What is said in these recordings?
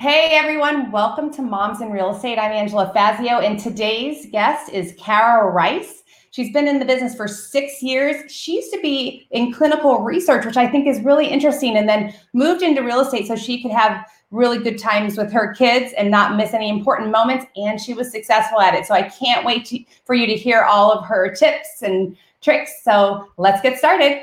Hey everyone, welcome to Moms in Real Estate. I'm Angela Fazio, and today's guest is Kara Rice. She's been in the business for six years. She used to be in clinical research, which I think is really interesting, and then moved into real estate so she could have really good times with her kids and not miss any important moments. And she was successful at it. So I can't wait to, for you to hear all of her tips and tricks. So let's get started.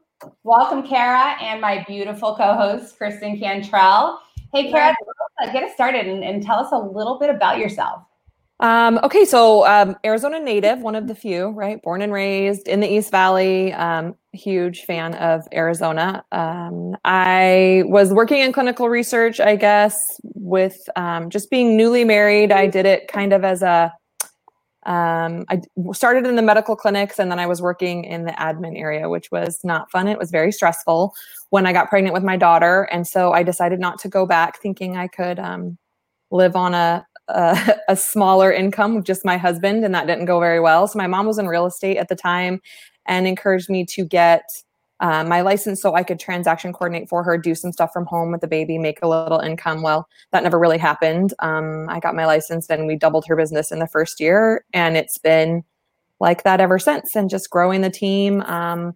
Welcome, Kara, and my beautiful co-host, Kristen Cantrell. Hey, Kara, get us started and, and, tell us a little bit about yourself. Um, okay, so um, Arizona native, one of the few, right? Born and raised in the East Valley. Um, huge fan of Arizona. Um, I was working in clinical research, I guess, with um, just being newly married. I did it kind of as a um, I started in the medical clinics and then I was working in the admin area, which was not fun. It was very stressful when I got pregnant with my daughter. And so I decided not to go back thinking I could um, live on a, a, a smaller income with just my husband. And that didn't go very well. So my mom was in real estate at the time and encouraged me to get uh, my license so I could transaction coordinate for her, do some stuff from home with the baby, make a little income. Well, that never really happened. Um, I got my license and we doubled her business in the first year, and it's been like that ever since, and just growing the team. Um,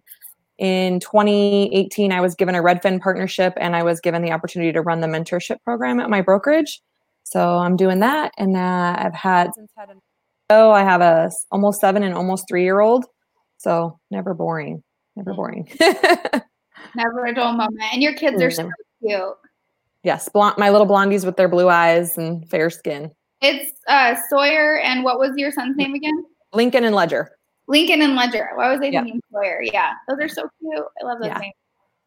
in 2018, I was given a Redfin partnership, and I was given the opportunity to run the mentorship program at my brokerage. So I'm doing that, and uh, I've had oh, I have a almost seven and almost three year old, so never boring never boring. never a dull moment. And your kids are so cute. Yes, blonde, my little blondies with their blue eyes and fair skin. It's uh, Sawyer and what was your son's name again? Lincoln and Ledger. Lincoln and Ledger. Why was I thinking Sawyer? Yeah, those are so cute. I love those yeah. names.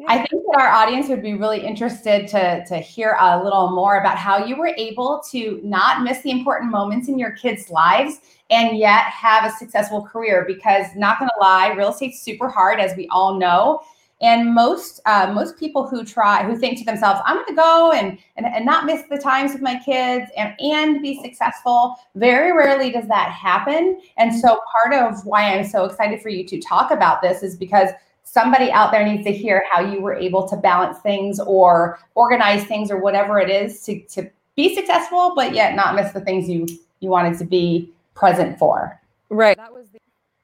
I think that our audience would be really interested to, to hear a little more about how you were able to not miss the important moments in your kids' lives and yet have a successful career. Because not going to lie, real estate's super hard, as we all know. And most uh, most people who try who think to themselves, I'm going to go and, and and not miss the times with my kids and and be successful. Very rarely does that happen. And so part of why I'm so excited for you to talk about this is because somebody out there needs to hear how you were able to balance things or organize things or whatever it is to, to be successful, but yet not miss the things you you wanted to be present for. Right. That was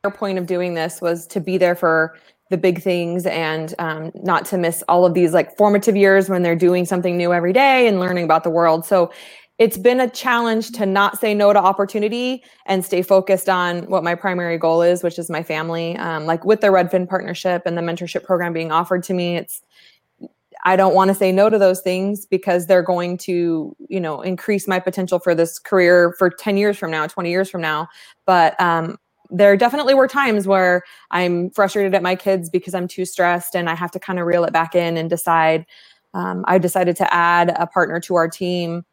the point of doing this was to be there for the big things and um, not to miss all of these like formative years when they're doing something new every day and learning about the world. So it's been a challenge to not say no to opportunity and stay focused on what my primary goal is, which is my family. Um, like with the Redfin partnership and the mentorship program being offered to me, it's I don't want to say no to those things because they're going to, you know, increase my potential for this career for 10 years from now, 20 years from now. But um, there definitely were times where I'm frustrated at my kids because I'm too stressed and I have to kind of reel it back in and decide. Um, I decided to add a partner to our team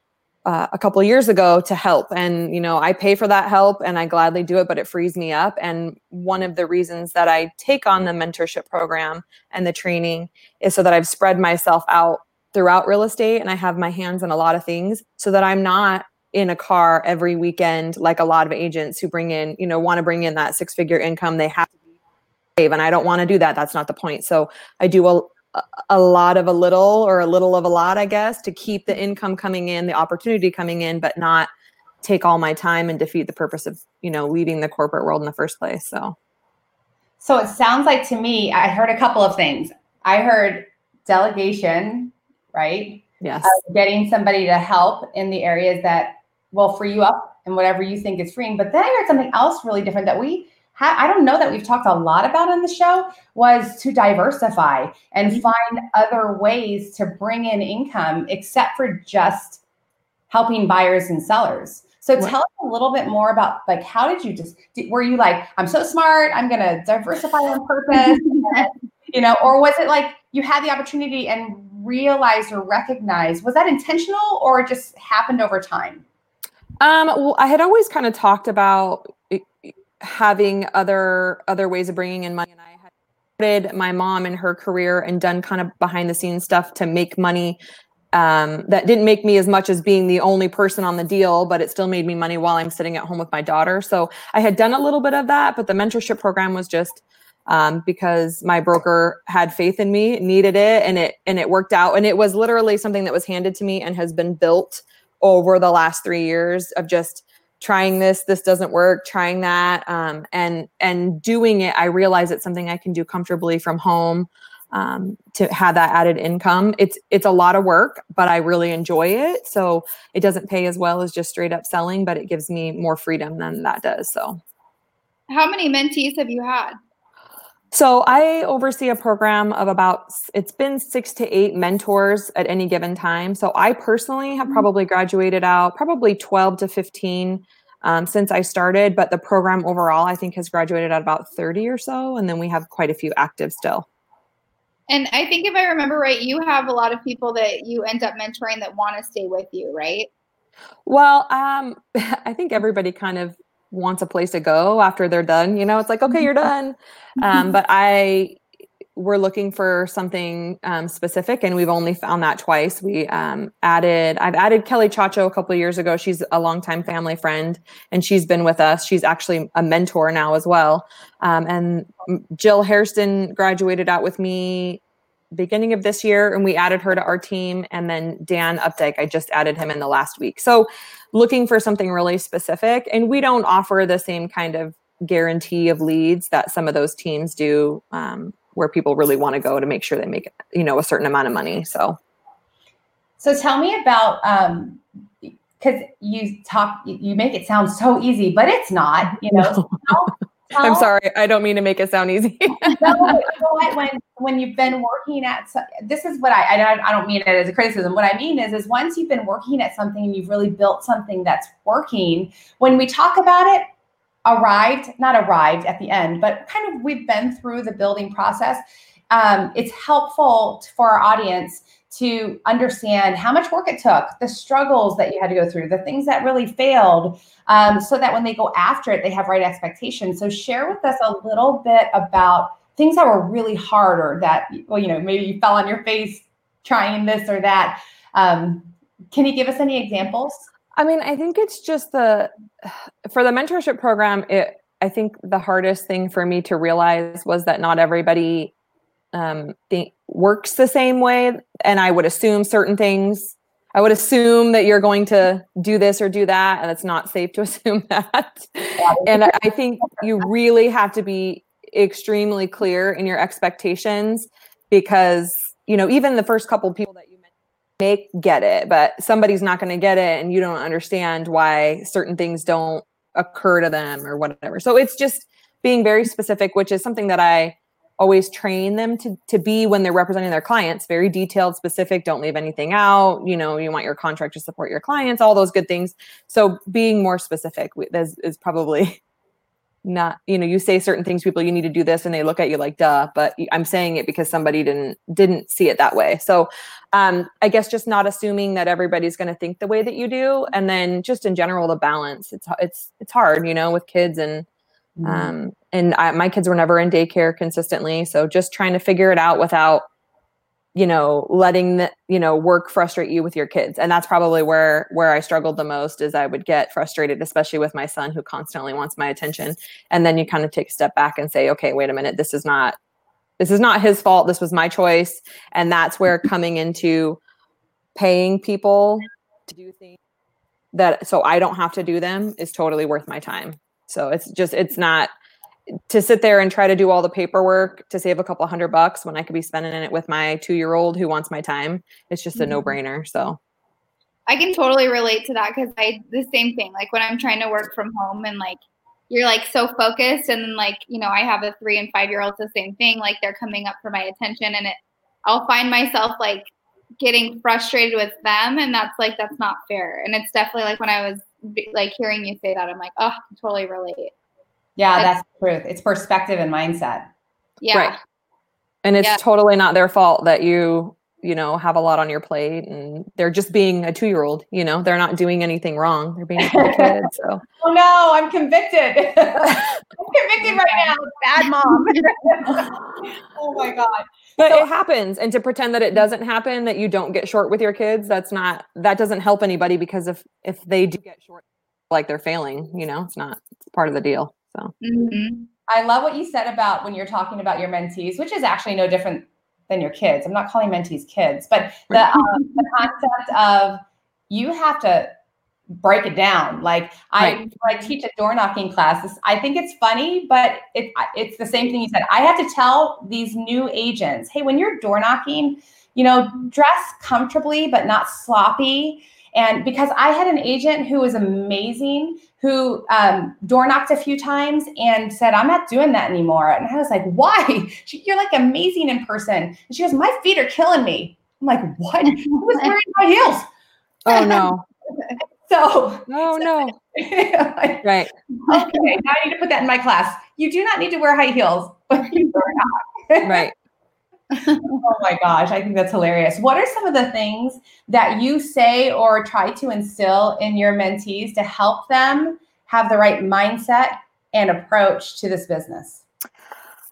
uh, a couple years ago to help. And you know i pay for that help and i gladly do it but it frees me up. And one of the reasons that i take on the mentorship program and the training is so that i've spread myself out throughout real estate and i have my hands on a lot of things so that i'm not in a car every weekend like a lot of agents who bring in you know want to bring in that six figure income they have to save and i don't want to do that. That's not the point. So i do a, a lot of a little or a little of a lot, I guess, to keep the income coming in, the opportunity coming in, but not take all my time and defeat the purpose of, you know, leaving the corporate world in the first place. So So it sounds like to me, I heard a couple of things. I heard delegation, right? Yes. Uh, getting somebody to help in the areas that will free you up and whatever you think is freeing. But then I heard something else really different that we I don't know that we've talked a lot about on the show was to diversify and mm-hmm. find other ways to bring in income except for just helping buyers and sellers. So tell us a little bit more about like how did you just were you like I'm so smart I'm gonna diversify on purpose you know or was it like you had the opportunity and realized or recognized Was that intentional or just happened over time? Um, well, I had always kind of talked about having other other ways of bringing in money, and I had started my mom in her career and done kind of behind the scenes stuff to make money. Um, that didn't make me as much as being the only person on the deal, but it still made me money while I'm sitting at home with my daughter. So I had done a little bit of that, but the mentorship program was just um, because my broker had faith in me, needed it, and it and it worked out. And it was literally something that was handed to me and has been built over the last three years of just trying this this doesn't work trying that um, and and doing it i realize it's something i can do comfortably from home um, to have that added income. It's it's a lot of work but i really enjoy it. So it doesn't pay as well as just straight up selling but it gives me more freedom than that does so. How many mentees have you had so I oversee a program of about it's been 6 to 8 mentors at any given time. So I personally have mm-hmm. probably graduated out probably 12 to 15 um, since I started, but the program overall I think has graduated at about 30 or so and then we have quite a few active still. And I think if I remember right, you have a lot of people that you end up mentoring that want to stay with you, right? Well, um, I think everybody kind of wants a place to go after they're done. You know, it's like, okay, you're done. Um, but I, we're looking for something um, specific, and we've only found that twice. We um, added, I've added Kelly Chacho a couple years ago. She's a longtime family friend, and she's been with us. She's actually a mentor now as well. Um, and Jill Hairston graduated out with me beginning of this year, and we added her to our team. And then Dan Updike, I just added him in the last week. So looking for something really specific. And we don't offer the same kind of guarantee of leads that some of those teams do, um, where people really want to go to make sure they make you know a certain amount of money. So, so tell me about um, because you talk, you make it sound so easy, but it's not. You know, no. I'm sorry. I don't mean to make it sound easy. no, when when you've been working at this is what I, I I don't mean it as a criticism. What I mean is is once you've been working at something and you've really built something that's working. When we talk about it, arrived not arrived at the end, but kind of we've been through the building process. Um, it's helpful for our audience to understand how much work it took, the struggles that you had to go through, the things that really failed, um, so that when they go after it, they have right expectations. So, share with us a little bit about things that were really hard or that, well, you know, maybe you fell on your face trying this or that. Um, can you give us any examples? I mean, I think it's just the, for the mentorship program, it, I think the hardest thing for me to realize was that not everybody um, think works the same way and i would assume certain things. I would assume that you're going to do this or do that and it's not safe to assume that. And i think you really have to be extremely clear in your expectations because you know even the first couple people that you make get it but somebody's not going to get it and you don't understand why certain things don't occur to them or whatever. So it's just being very specific which is something that i always train them to, to be when they're representing their clients very detailed specific don't leave anything out you know you want your contract to support your clients all those good things. So being more specific is, is probably not you know you say certain things people you need to do this and they look at you like duh but i'm saying it because somebody didn't didn't see it that way. So um i guess just not assuming that everybody's going to think the way that you do and then just in general the balance it's it's it's hard you know with kids and mm-hmm. um and I, my kids were never in daycare consistently so just trying to figure it out without you know letting the you know work frustrate you with your kids. And that's probably where where i struggled the most is i would get frustrated especially with my son who constantly wants my attention. And then you kind of take a step back and say okay wait a minute. This is not this is not his fault. This was my choice. And that's where coming into paying people to do things that so i don't have to do them is totally worth my time so it's just it's not to sit there and try to do all the paperwork to save a couple hundred bucks when I could be spending it with my two year old who wants my time. It's just a mm-hmm. no brainer. So I can totally relate to that because I the same thing. Like when I'm trying to work from home and like you're like so focused and then like, you know, I have a three and five year olds the same thing. Like they're coming up for my attention and it I'll find myself like getting frustrated with them and that's like that's not fair. And it's definitely like when I was like hearing you say that, I'm like, oh, I totally relate. Yeah, that's, the truth. It's perspective and mindset. Yeah. Right. And it's yeah. totally not their fault that you you know, have a lot on your plate and they're just being a two year old, you know, they're not doing anything wrong. They're being a kid. So, oh no, I'm convicted. I'm convicted right now. Bad mom. oh my God. But so, it happens. And to pretend that it doesn't happen, that you don't get short with your kids, that's not, that doesn't help anybody because if, if they do get short, like they're failing, you know, it's not it's part of the deal. So, mm-hmm. I love what you said about when you're talking about your mentees, which is actually no different than your kids. I'm not calling mentees kids, but the, um, the concept of you have to break it down. Like I, I teach a door knocking class. I think it's funny, but it, it's the same thing you said. I have to tell these new agents, hey, when you're door knocking, you know, dress comfortably but not sloppy. And because I had an agent who was amazing, who um, door knocked a few times and said, I'm not doing that anymore. And I was like, why? She, You're like amazing in person. And she goes, My feet are killing me. I'm like, what? Who was wearing my heels? Oh, no. so, oh, no. like, right. Okay, now I need to put that in my class. You do not need to wear high heels, but you are not. right oh my gosh, I think that's hilarious. What are some of the things that you say or try to instill in your mentees to help them have the right mindset and approach to this business?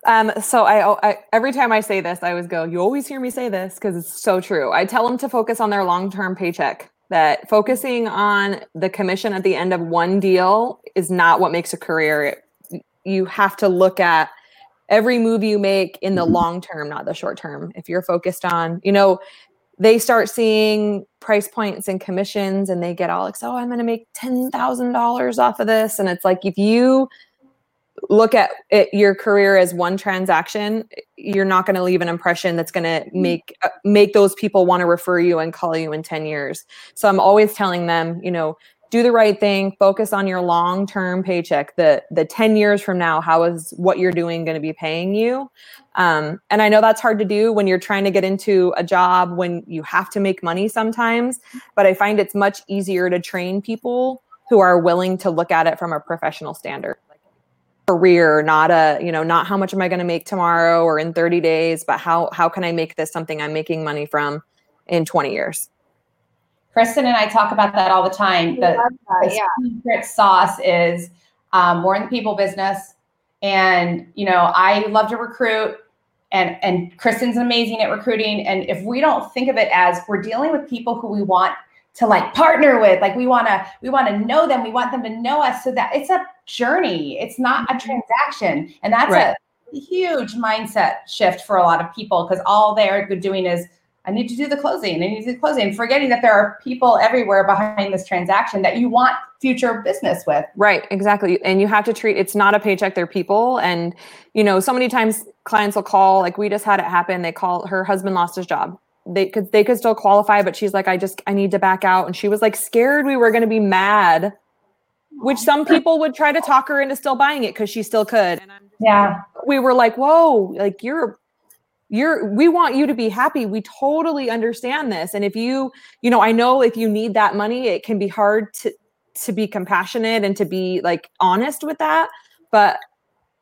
Um, so I, I, every time I say this, I always go, "You always hear me say this because it's so true." I tell them to focus on their long-term paycheck. That focusing on the commission at the end of one deal is not what makes a career. You have to look at every move you make in the mm-hmm. long term, not the short term. If you're focused on, you know, they start seeing price points and commissions and they get all like, oh, I'm going to make $10,000 off of this. And it's like, if you look at it, your career as one transaction, you're not going to leave an impression that's going to mm-hmm. make, uh, make those people want to refer you and call you in 10 years. So I'm always telling them, you know, do the right thing focus on your long-term paycheck the the 10 years from now how is what you're doing going to be paying you? Um, and i know that's hard to do when you're trying to get into a job when you have to make money sometimes but i find it's much easier to train people who are willing to look at it from a professional standard. Career not a you know not how much am i going to make tomorrow or in 30 days but how how can i make this something i'm making money from in 20 years Kristen and I talk about that all the time. The, that, the secret sauce is um, more in the people business. And, you know, I love to recruit and, and Kristen's amazing at recruiting. And if we don't think of it as we're dealing with people who we want to like partner with, like we want to, we want to know them. We want them to know us so that it's a journey. It's not a mm-hmm. transaction. And that's right. a huge mindset shift for a lot of people because all they're doing is I need to do the closing. I need to do the closing, forgetting that there are people everywhere behind this transaction that you want future business with. Right, exactly. And you have to treat it's not a paycheck, they're people. And, you know, so many times clients will call, like we just had it happen. They call her husband lost his job. They could they could still qualify, but she's like, I just I need to back out. And she was like scared we were gonna be mad. Which some people would try to talk her into still buying it because she still could. yeah. We were like, whoa, like you're you're we want you to be happy. We totally understand this. And if you you know i know if you need that money it can be hard to to be compassionate and to be like honest with that. But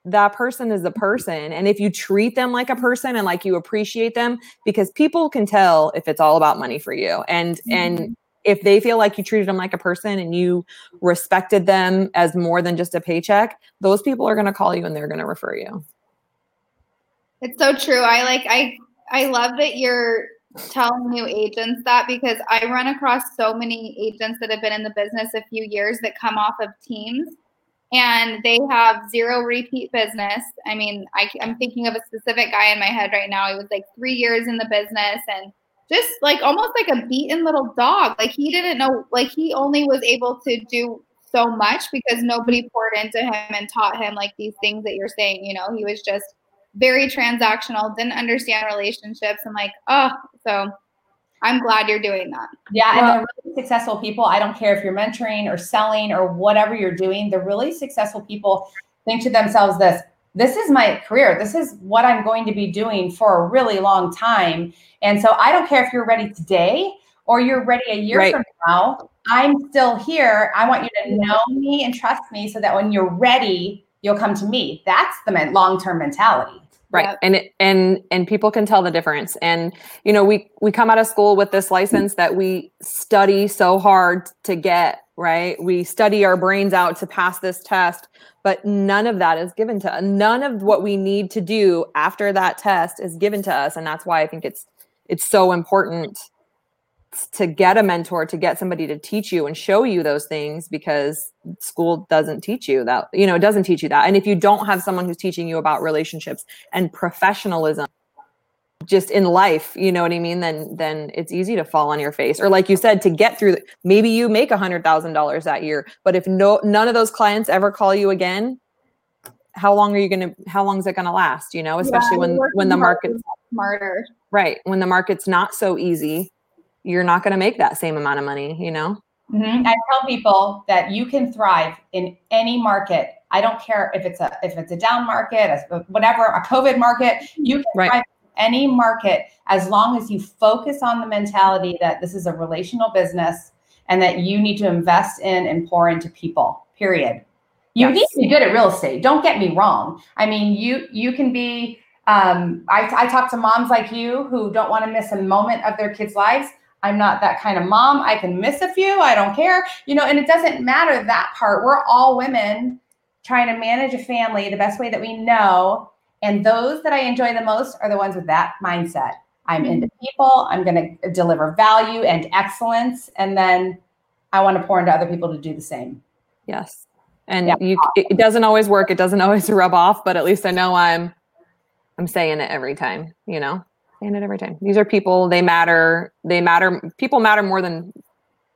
that person is a person. And if you treat them like a person and like you appreciate them because people can tell if it's all about money for you. And mm-hmm. and if they feel like you treated them like a person and you respected them as more than just a paycheck those people are going to call you and they're going to refer you it's so true. I like I I love that you're telling new agents that because I run across so many agents that have been in the business a few years that come off of teams and they have zero repeat business. I mean, I, I'm thinking of a specific guy in my head right now. He was like three years in the business and just like almost like a beaten little dog. Like he didn't know, like he only was able to do so much because nobody poured into him and taught him like these things that you're saying. You know, he was just very transactional, didn't understand relationships. and like, oh, so I'm glad you're doing that. Yeah. Well, and the really successful people, I don't care if you're mentoring or selling or whatever you're doing, the really successful people think to themselves this this is my career. This is what I'm going to be doing for a really long time. And so I don't care if you're ready today or you're ready a year right. from now. I'm still here. I want you to know me and trust me so that when you're ready, you'll come to me. That's the long term mentality. Right. Yep. and it, and and people can tell the difference. And you know we we come out of school with this license that we study so hard to get right? We study our brains out to pass this test but none of that is given to none of what we need to do after that test is given to us. And that's why i think it's it's so important to get a mentor to get somebody to teach you and show you those things because school doesn't teach you that you know it doesn't teach you that. And if you don't have someone who's teaching you about relationships and professionalism just in life you know what i mean then then it's easy to fall on your face. Or like you said to get through the, maybe you make a hundred thousand dollars that year but if no none of those clients ever call you again how long are you gonna how long is it gonna last you know especially Yeah, when when the hard market smarter. right when the market's not so easy you're not going to make that same amount of money you know Mhm. I tell people that you can thrive in any market. I don't care if it's a if it's a down market, a, whatever, a COVID market. You can Right. thrive in any market as long as you focus on the mentality that this is a relational business and that you need to invest in and pour into people. Period. You Yes. need to be good at real estate. Don't get me wrong. I mean, you you can be. Um, I, I talk to moms like you who don't want to miss a moment of their kids' lives. I'm not that kind of mom. I can miss a few. I don't care. You know, and it doesn't matter that part. We're all women trying to manage a family the best way that we know. And those that I enjoy the most are the ones with that mindset. I'm into mm-hmm. people. I'm going to deliver value and excellence. And then I want to pour into other people to do the same. yes and Yeah. you it it doesn't always work it doesn't always rub off but at least i know i'm i'm saying it every time you know saying it every time these are people they matter they matter people matter more than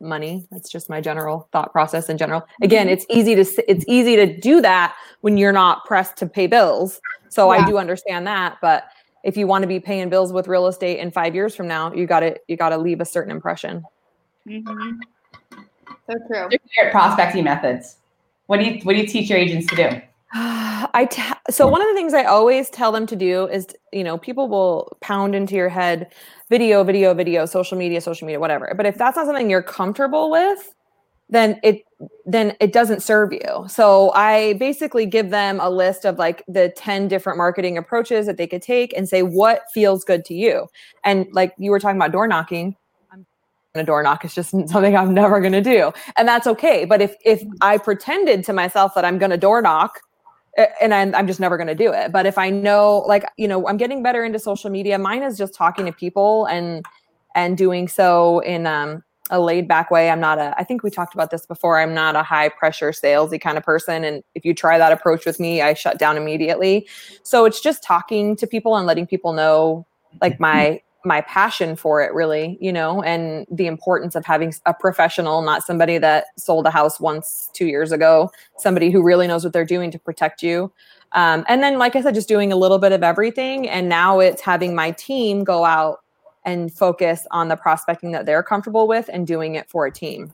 money that's just my general thought process in general again it's easy to it's easy to do that when you're not pressed to pay bills so i do understand that but if you want to be paying bills with real estate in five years from now you got to you got to leave a certain impression Mhm. So true. Your prospecting methods. What do you what do you teach your agents to do? I t- so one of the things I always tell them to do is, you know, people will pound into your head video, video, video, social media, social media, whatever. But if that's not something you're comfortable with, then it then it doesn't serve you. So I basically give them a list of like the 10 different marketing approaches that they could take and say what feels good to you. And like you were talking about door knocking, I'm a door knock is just something I'm never going to do. And that's okay. But if if I pretended to myself that I'm going to door knock and I'm, I'm just never going to do it. But if I know, like, you know, I'm getting better into social media. Mine is just talking to people and and doing so in um, a laid back way. I'm not a. I think we talked about this before. I'm not a high pressure salesy kind of person. And if you try that approach with me, I shut down immediately. So it's just talking to people and letting people know, like my my passion for it really you know and the importance of having a professional not somebody that sold a house once two years ago somebody who really knows what they're doing to protect you um, and then like i said just doing a little bit of everything and now it's having my team go out and focus on the prospecting that they're comfortable with and doing it for a team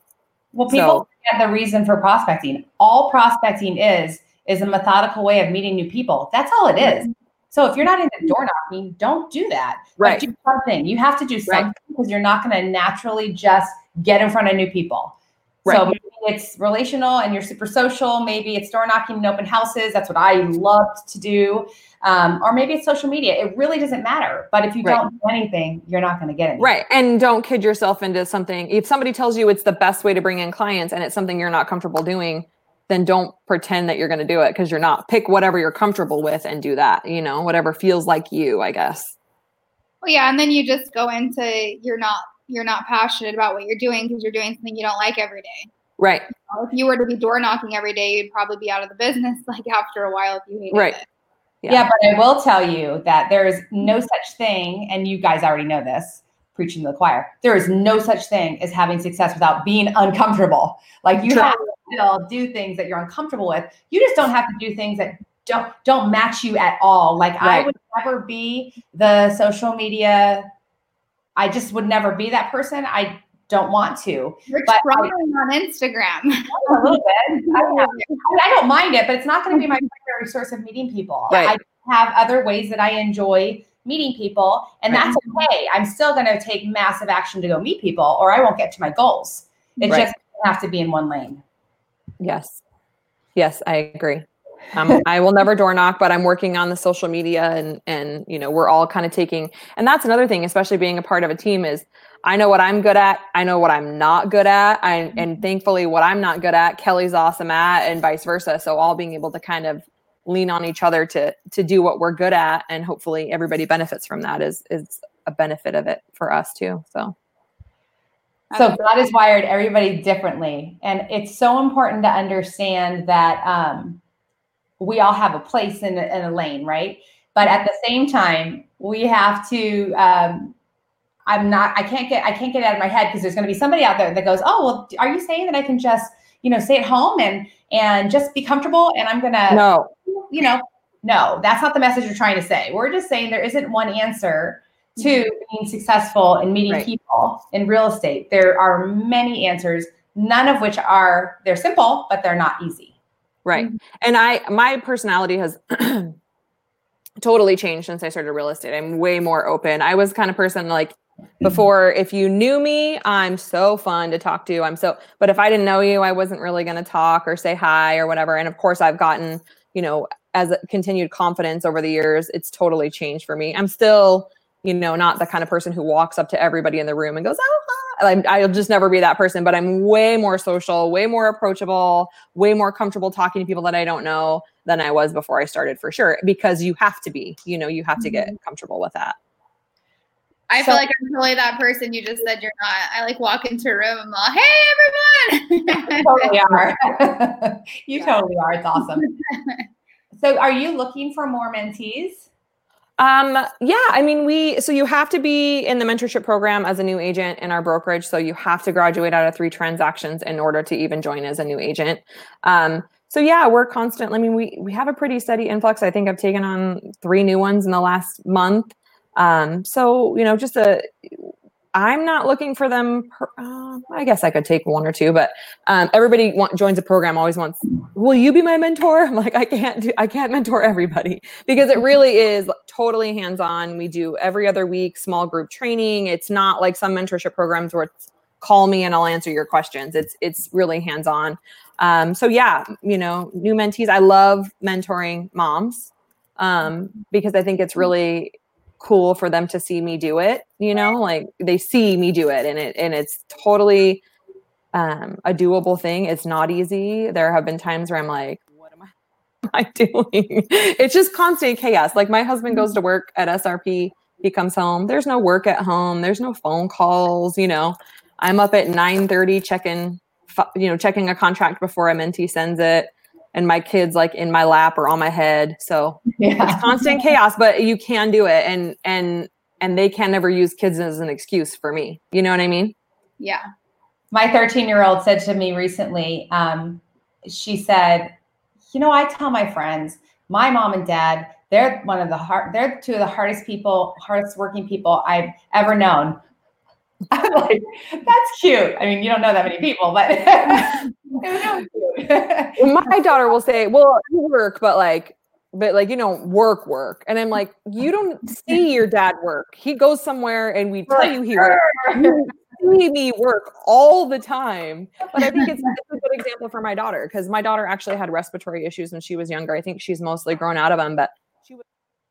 Well, people So- forget the reason for prospecting. All prospecting is is a methodical way of meeting new people. That's all it is. So if you're not into door knocking, don't do that. Right. do something. You have to do Right. something because you're not going to naturally just get in front of new people. So Right. maybe it's relational and you're super social. Maybe it's door knocking and open houses. That's what I loved to do. Um, or maybe it's social media. It really doesn't matter. But if you Right. don't do anything, you're not going to get it. right and don't kid yourself into something if somebody tells you it's the best way to bring in clients and it's something you're not comfortable doing then don't pretend that you're going to do it because you're not pick whatever you're comfortable with and do that you know whatever feels like you i guess Well, yeah, and then you just go into you're not you're not passionate about what you're doing because you're doing something you don't like every day. right If you were to be door knocking every day, you'd probably be out of the business like after a while if you hated Right. it. Yeah. Yeah. but I will tell you that there is no such thing, and you guys already know this, preaching to the choir. There is no such thing as having success without being uncomfortable. Like you True. have to still do things that you're uncomfortable with. You just don't have to do things that don't don't match you at all. Like I would never be the social media. I just would never be that person. I don't want to. You're But on Instagram. A little bit. I, have- I don't mind it, but it's not going to be my primary source of meeting people. Right. I have other ways that I enjoy meeting people, and Right. that's okay. I'm still going to take massive action to go meet people, or I won't get to my goals. It Right. just have to be in one lane. yes yes i agree Um, I will never door knock, but I'm working on the social media and and you know we're all kind of taking and that's another thing, especially being a part of a team is I know what I'm good at. I know what I'm not good at. I, and thankfully, what I'm not good at, Kelly's awesome at, and vice versa. So all being able to kind of lean on each other to to do what we're good at, and hopefully everybody benefits from that is is a benefit of it for us too. So. So God has wired everybody differently, and it's so important to understand that um, we all have a place in a, in a lane, right? But at the same time, we have to um, I'm not, I can't get, I can't get out of my head because there's going to be somebody out there that goes, oh, well, are you saying that I can just, you know, stay at home and, and just be comfortable and I'm going to, no, you know, no, that's not the message you're trying to say. We're just saying there isn't one answer to mm-hmm. being successful in meeting right. people in real estate. There are many answers, none of which are, they're simple, but they're not easy. Right. Mm-hmm. And I, my personality has totally changed since I started real estate. I'm way more open. I was kind of person like before if you knew me i'm so fun to talk to i'm so but if i didn't know you i wasn't really going to talk or say hi or whatever and of course i've gotten you know as a continued confidence over the years it's totally changed for me i'm still you know not the kind of person who walks up to everybody in the room and goes oh hi. i'll just never be that person but i'm way more social way more approachable way more comfortable talking to people that i don't know than i was before i started for sure because you have to be you know you have to get mm-hmm. comfortable with that I so, feel like I'm totally that person you just said you're not. I like walk into a room and I'm like, hey everyone. You totally are. you yeah. totally are. It's awesome. so are you looking for more mentees? Um, yeah, I mean, we so you have to be in the mentorship program as a new agent in our brokerage. So you have to graduate out of three transactions in order to even join as a new agent. Um, so yeah, we're constantly. I mean, we we have a pretty steady influx. I think I've taken on three new ones in the last month. Um, so you know, just a I'm not looking for them. Per, uh, I guess I could take one or two, but um, everybody want, joins a program always wants. Will you be my mentor? I'm like, I can't do. I can't mentor everybody because it really is totally hands on. We do every other week small group training. It's not like some mentorship programs where it's call me and I'll answer your questions. It's it's really hands on. Um, so yeah, you know, new mentees. I love mentoring moms um, because I think it's really cool for them to see me do it you know like they see me do it and it and it's totally um a doable thing. It's not easy. There have been times where i'm like what am i, am I doing? It's just constant chaos. Like my husband goes to work at srp he comes home. There's no work at home. There's no phone calls you know. I'm up at 9 30 checking you know checking a contract before a mentee sends it and my kids like in my lap or on my head. So yeah. it's constant chaos, but you can do it. And and and they can never use kids as an excuse for me. You know what I mean? Yeah. My 13 year old said to me recently, um, she said, you know, I tell my friends, my mom and dad, they're one of the hard, they're two of the hardest people, hardest working people I've ever known. I'm like, that's cute. I mean, you don't know that many people, but my daughter will say, "Well, you work, but like, but like, you know, work, work." And I'm like, "You don't see your dad work. He goes somewhere, and we tell you here." see me work all the time. But I think it's, it's a good example for my daughter because my daughter actually had respiratory issues when she was younger. I think she's mostly grown out of them, but she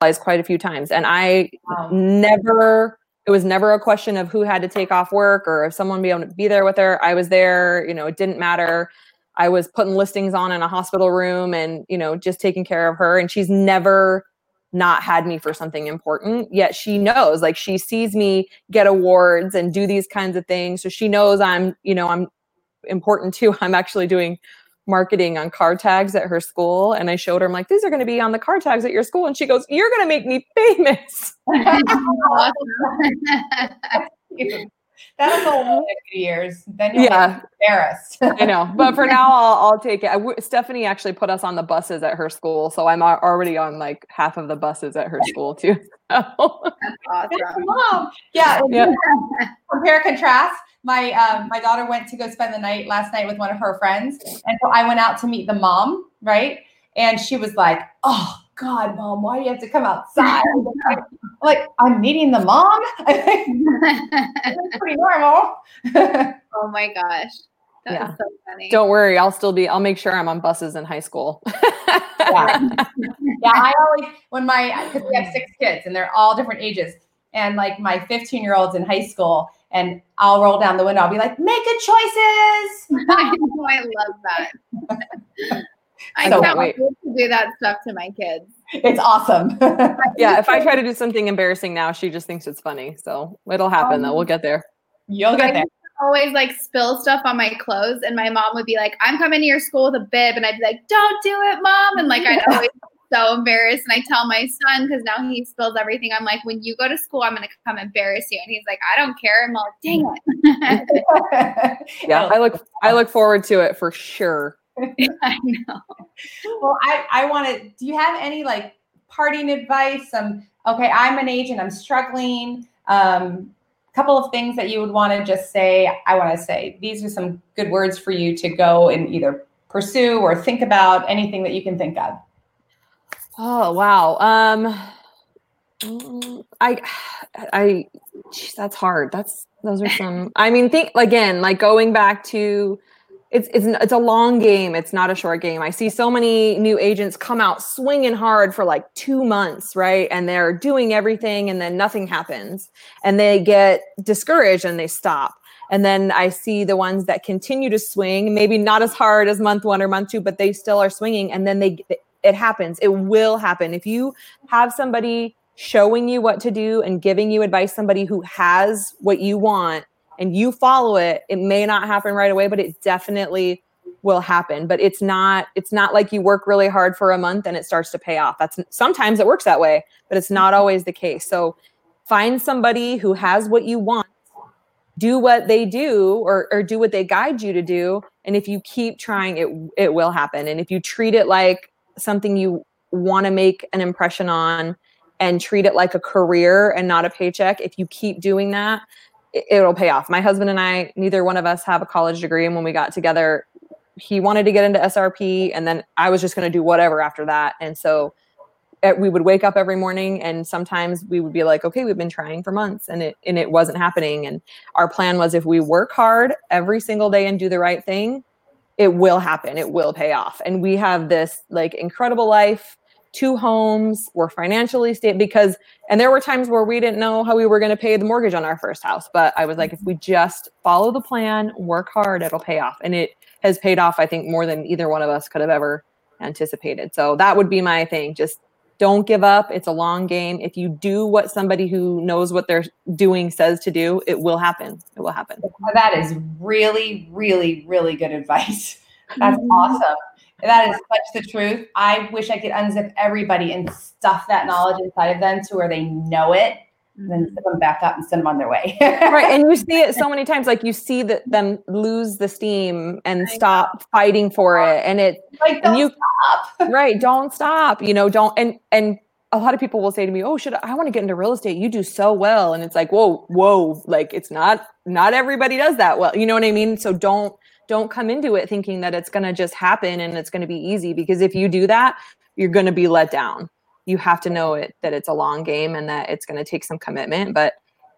was quite a few times. And I wow. never it was never a question of who had to take off work or if someone be able to be there with her. I was there, you know, it didn't matter. I was putting listings on in a hospital room and, you know, just taking care of her. And she's never not had me for something important. Yet she knows, like she sees me get awards and do these kinds of things. So she knows I'm, you know, I'm important too. I'm actually doing marketing on car tags at her school and I showed her I'm like these are going to be on the car tags at your school and she goes you're going to make me famous. That'll go on in a few years. Then you'll yeah. embarrassed. I know, but for now, I'll, I'll take it. W- Stephanie actually put us on the buses at her school, so I'm already on like half of the buses at her school too. So. That's awesome. Mom. Yeah. yeah. Compare contrast my um, my daughter went to go spend the night last night with one of her friends, and so I went out to meet the mom, right? And she was like, "Oh God, mom, why do you have to come outside?" like, I'm meeting the mom. pretty normal. oh my gosh. yeah. So funny. Don't worry, I'll still be. I'll make sure I'm on buses in high school. yeah. yeah, I always when my because we have six kids and they're all different ages, and like my 15 year old's in high school, and I'll roll down the window. I'll be like, "Make good choices." I know, I love that. I So can't wait. wait to do that stuff to my kids. It's awesome. yeah, if I try to do something embarrassing now, she just thinks it's funny. So it'll happen though. We'll um, get there. You'll get there. Always like spill stuff on my clothes, and my mom would be like, "I'm coming to your school with a bib," and I'd be like, "Don't do it, mom!" And like I'd always be so embarrassed, and I tell my son because now he spills everything. I'm like, "When you go to school, I'm gonna come embarrass you," and he's like, "I don't care." I'm like, "Dang it!" Yeah, I look I look forward to it for sure. I know. Well, I, I want to. Do you have any like parting advice? Um, okay, I'm an agent. I'm struggling. Um, couple of things that you would want to just say. I want to say these are some good words for you to go and either pursue or think about anything that you can think of. Oh wow. Um I I geez, that's hard. That's those are some I mean think again like going back to it's it's it's a long game. It's not a short game. I see so many new agents come out swinging hard for like 2 months, right? And they're doing everything and then nothing happens and they get discouraged and they stop. And then I see the ones that continue to swing, maybe not as hard as month 1 or month 2, but they still are swinging and then they it happens. It will happen. If you have somebody showing you what to do and giving you advice, somebody who has what you want and you follow it, it may not happen right away, but it definitely will happen. But it's not it's not like you work really hard for a month and it starts to pay off. That's sometimes it works that way, but it's not mm-hmm. always the case. So find somebody who has what you want do what they do or, or do what they guide you to do and if you keep trying it it will happen and if you treat it like something you want to make an impression on and treat it like a career and not a paycheck if you keep doing that it'll pay off. My husband and i neither one of us have a college degree and when we got together he wanted to get into srp and then i was just going to do whatever after that. And so eh, we would wake up every morning and sometimes we would be like okay we've been trying for months and it and it wasn't happening. And our plan was if we work hard every single day and do the right thing it will happen. It will pay off. And we have this like incredible life two homes we're financially stable because and there were times where we didn't know how we were going to pay the mortgage on our first house but i was like if we mm-hmm. just follow the plan work hard it'll pay off. And it has paid off i think more than either one of us could have ever anticipated. So that would be my thing just don't give up. It's a long game. If you do what somebody who knows what they're doing says to do it will happen. It will happen. That is really, really, really good advice. That's mm-hmm. awesome. That is such the truth. I wish I could unzip everybody and stuff that knowledge inside of them to where they know it, and then mm-hmm. zip them back up and send them on their way. right and you see it so many times like you see that them lose the steam and stop fighting for it and it like, and you stop. right don't stop you know don't and and a lot of people will say to me oh should I, I want to get into real estate you do so well and it's like whoa whoa like it's not not everybody does that well you know what i mean so don't don't come into it thinking that it's going to just happen and it's going to be easy because if you do that you're going to be let down you have to know it that it's a long game and that it's going to take some commitment but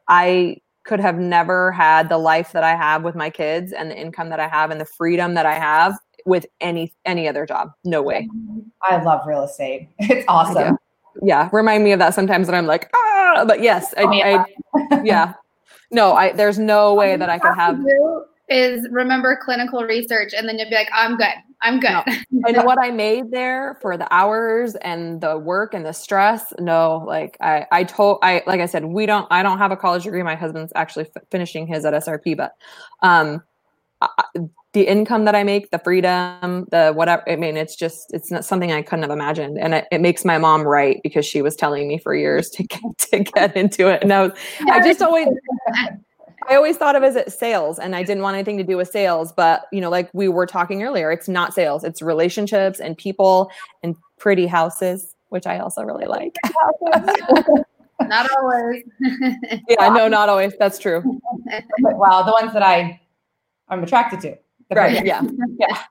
i could have never had the life that i have with my kids and the income that i have and the freedom that i have with any any other job no way I love real estate. It's awesome. yeah remind me of that sometimes that i'm like ah but yes i, Yeah. I yeah no i there's no way that i could have do is remember clinical research, and then you'll be like, I'm good. I'm good. No. and what i made there for the hours and the work and the stress no like i i told i like i said we don't i don't have a college degree my husband's actually f- finishing his at srp but um I, the income that i make the freedom the whatever i mean it's just it's not something i couldn't have imagined and it, it makes my mom right because she was telling me for years to get to get into it and i was i just always I always thought of it as sales and I didn't want anything to do with sales, but you know, like we were talking earlier, it's not sales, it's relationships and people and pretty houses, which I also really like. Not always. yeah, no, not always. That's true. well, the ones that I I'm attracted to. Right. pretty- Yeah. Yeah.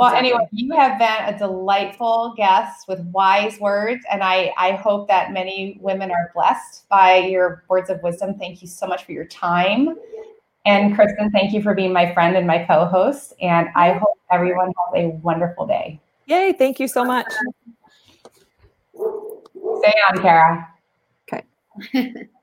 Well, Exactly. anyway, you have been a delightful guest with wise words, and I, I hope that many women are blessed by your words of wisdom. Thank you so much for your time. And Kristen, thank you for being my friend and my co host. And I hope everyone has a wonderful day. Yay. Thank you so much. Stay on, Kara. Okay.